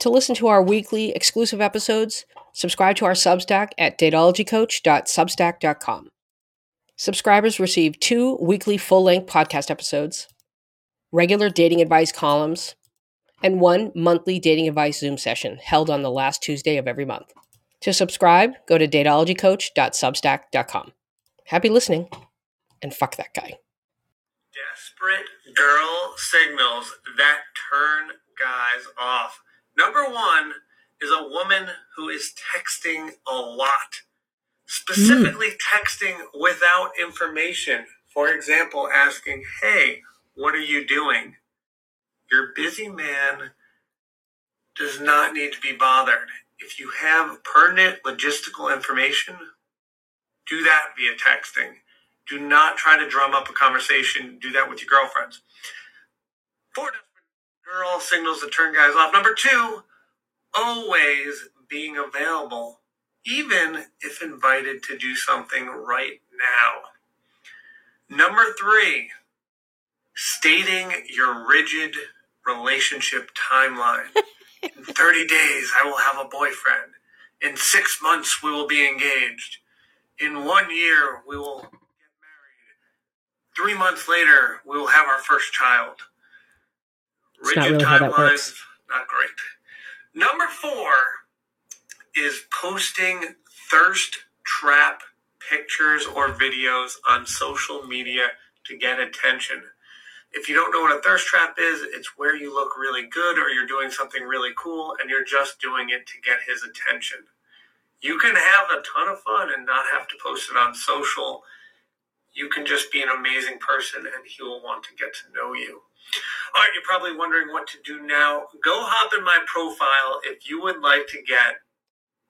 To listen to our weekly exclusive episodes, subscribe to our Substack at datologycoach.substack.com. Subscribers receive two weekly full length podcast episodes, regular dating advice columns, and one monthly dating advice Zoom session held on the last Tuesday of every month. To subscribe, go to datologycoach.substack.com. Happy listening, and fuck that guy. Desperate girl signals that turn guys off. Number one is a woman who is texting a lot, specifically mm. texting without information. For example, asking, Hey, what are you doing? Your busy man does not need to be bothered. If you have pertinent logistical information, do that via texting. Do not try to drum up a conversation. Do that with your girlfriends. Four signals to turn guys off. Number two, always being available, even if invited to do something right now. Number three, stating your rigid relationship timeline. In 30 days, I will have a boyfriend. In six months, we will be engaged. In one year, we will get married. Three months later, we will have our first child. Rigid not really timelines, not great. Number four is posting thirst trap pictures or videos on social media to get attention. If you don't know what a thirst trap is, it's where you look really good or you're doing something really cool and you're just doing it to get his attention. You can have a ton of fun and not have to post it on social. You can just be an amazing person and he will want to get to know you. All right, you're probably wondering what to do now. Go hop in my profile if you would like to get.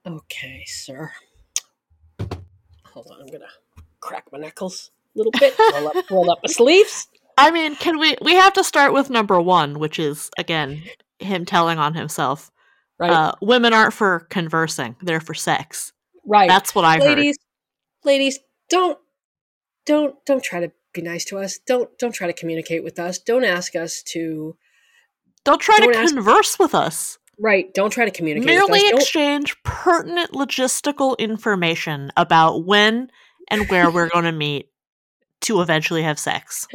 Okay, sir. Hold on, I'm gonna crack my knuckles a little bit. roll up, roll up my sleeves. I mean, can we? We have to start with number one, which is again him telling on himself. Right. Uh, women aren't for conversing; they're for sex. Right. That's what I ladies, heard. Ladies, don't, don't, don't try to be nice to us. Don't, don't try to communicate with us. Don't ask us to. Don't try don't to ask, converse with us. Right. Don't try to communicate. With us. Merely exchange pertinent logistical information about when and where we're going to meet to eventually have sex.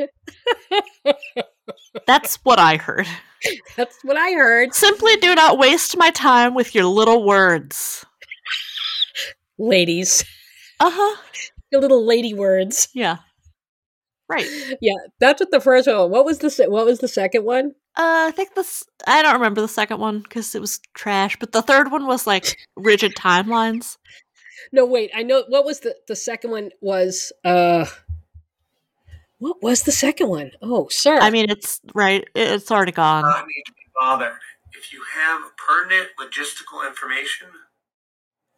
That's what I heard. That's what I heard. Simply do not waste my time with your little words. Ladies. Uh huh. Your little lady words. Yeah. Right. Yeah, that's what the first one. What was the what was the second one? Uh, I think this. I don't remember the second one because it was trash. But the third one was like rigid timelines. No, wait. I know what was the the second one was. Uh, what was the second one? Oh, sir. I mean, it's right. It's already gone. Not need to be bothered. If you have pertinent logistical information,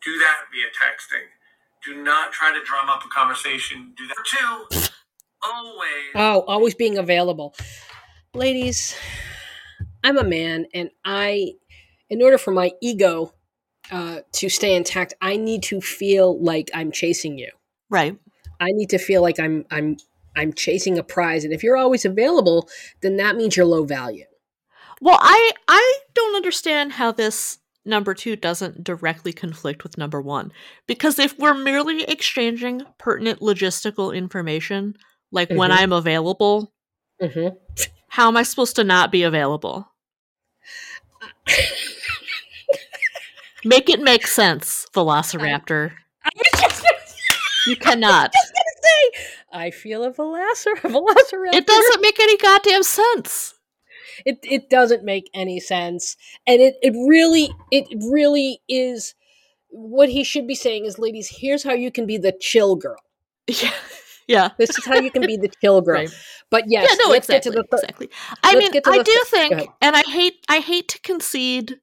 do that via texting. Do not try to drum up a conversation. Do that too. Always. Oh, always being available, ladies. I'm a man, and I, in order for my ego uh, to stay intact, I need to feel like I'm chasing you. Right. I need to feel like I'm I'm I'm chasing a prize. And if you're always available, then that means you're low value. Well, I I don't understand how this number 2 doesn't directly conflict with number 1 because if we're merely exchanging pertinent logistical information like mm-hmm. when I'm available, mm-hmm. how am I supposed to not be available? make it make sense, Velociraptor. you cannot. I, say, I feel a velocir- velociraptor. It doesn't make any goddamn sense. It it doesn't make any sense, and it it really it really is. What he should be saying is, ladies, here's how you can be the chill girl. Yeah. Yeah. This is how you can be the chill girl. Right. But yes, yeah, no, exactly, th- exactly. I mean, I do th- think, and I hate, I hate to concede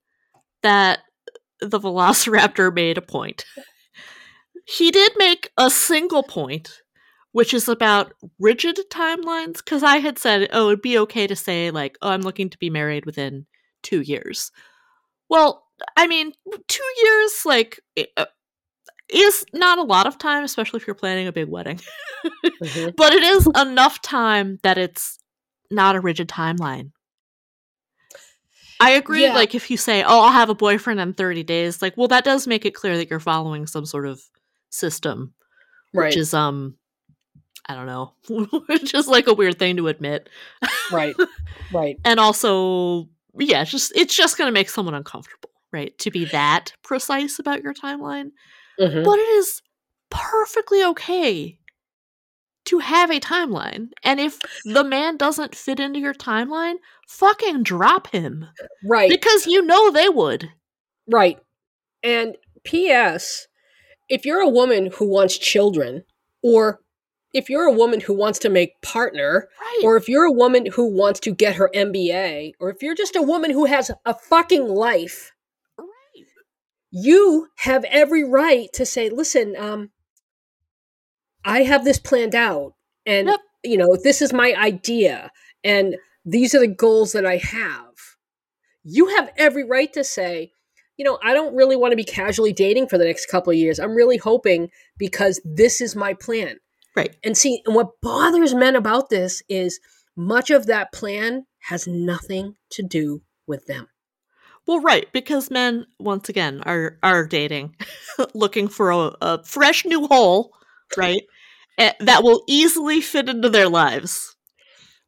that the Velociraptor made a point. He did make a single point which is about rigid timelines. Because I had said, oh, it'd be okay to say, like, oh, I'm looking to be married within two years. Well, I mean, two years, like, uh, is not a lot of time, especially if you're planning a big wedding. mm-hmm. But it is enough time that it's not a rigid timeline. I agree. Yeah. Like if you say, "Oh, I'll have a boyfriend in 30 days," like, well, that does make it clear that you're following some sort of system, right. which is um, I don't know, which is like a weird thing to admit. Right. Right. and also, yeah, it's just it's just going to make someone uncomfortable, right? To be that precise about your timeline, mm-hmm. but it is perfectly okay to have a timeline. And if the man doesn't fit into your timeline, fucking drop him. Right. Because you know they would. Right. And P.S., if you're a woman who wants children, or if you're a woman who wants to make partner, right. or if you're a woman who wants to get her MBA, or if you're just a woman who has a fucking life. You have every right to say, listen, um, I have this planned out and yep. you know, this is my idea and these are the goals that I have. You have every right to say, you know, I don't really want to be casually dating for the next couple of years. I'm really hoping because this is my plan. Right. And see, and what bothers men about this is much of that plan has nothing to do with them. Well, right, because men once again are are dating, looking for a, a fresh new hole, right? Eh, that will easily fit into their lives.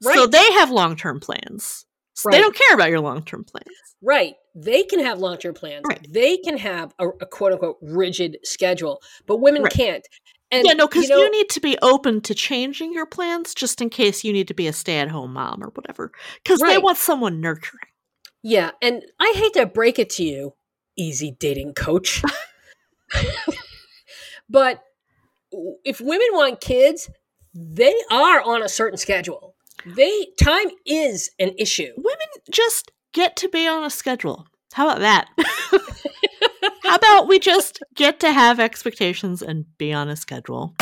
Right. So they have long term plans. So right. They don't care about your long term plans. Right. They can have long term plans. Right. They can have a, a, quote unquote rigid schedule, but women right. can't. And, yeah, no, because you, know, you, need to be open to changing your plans just in case you need to be a stay at home mom or whatever. Because they want someone nurturing. Yeah. And I hate to break it to you, easy dating coach. but if women want kids, they are on a certain schedule. They time is an issue. Women just get to be on a schedule. How about that? How about we just get to have expectations and be on a schedule?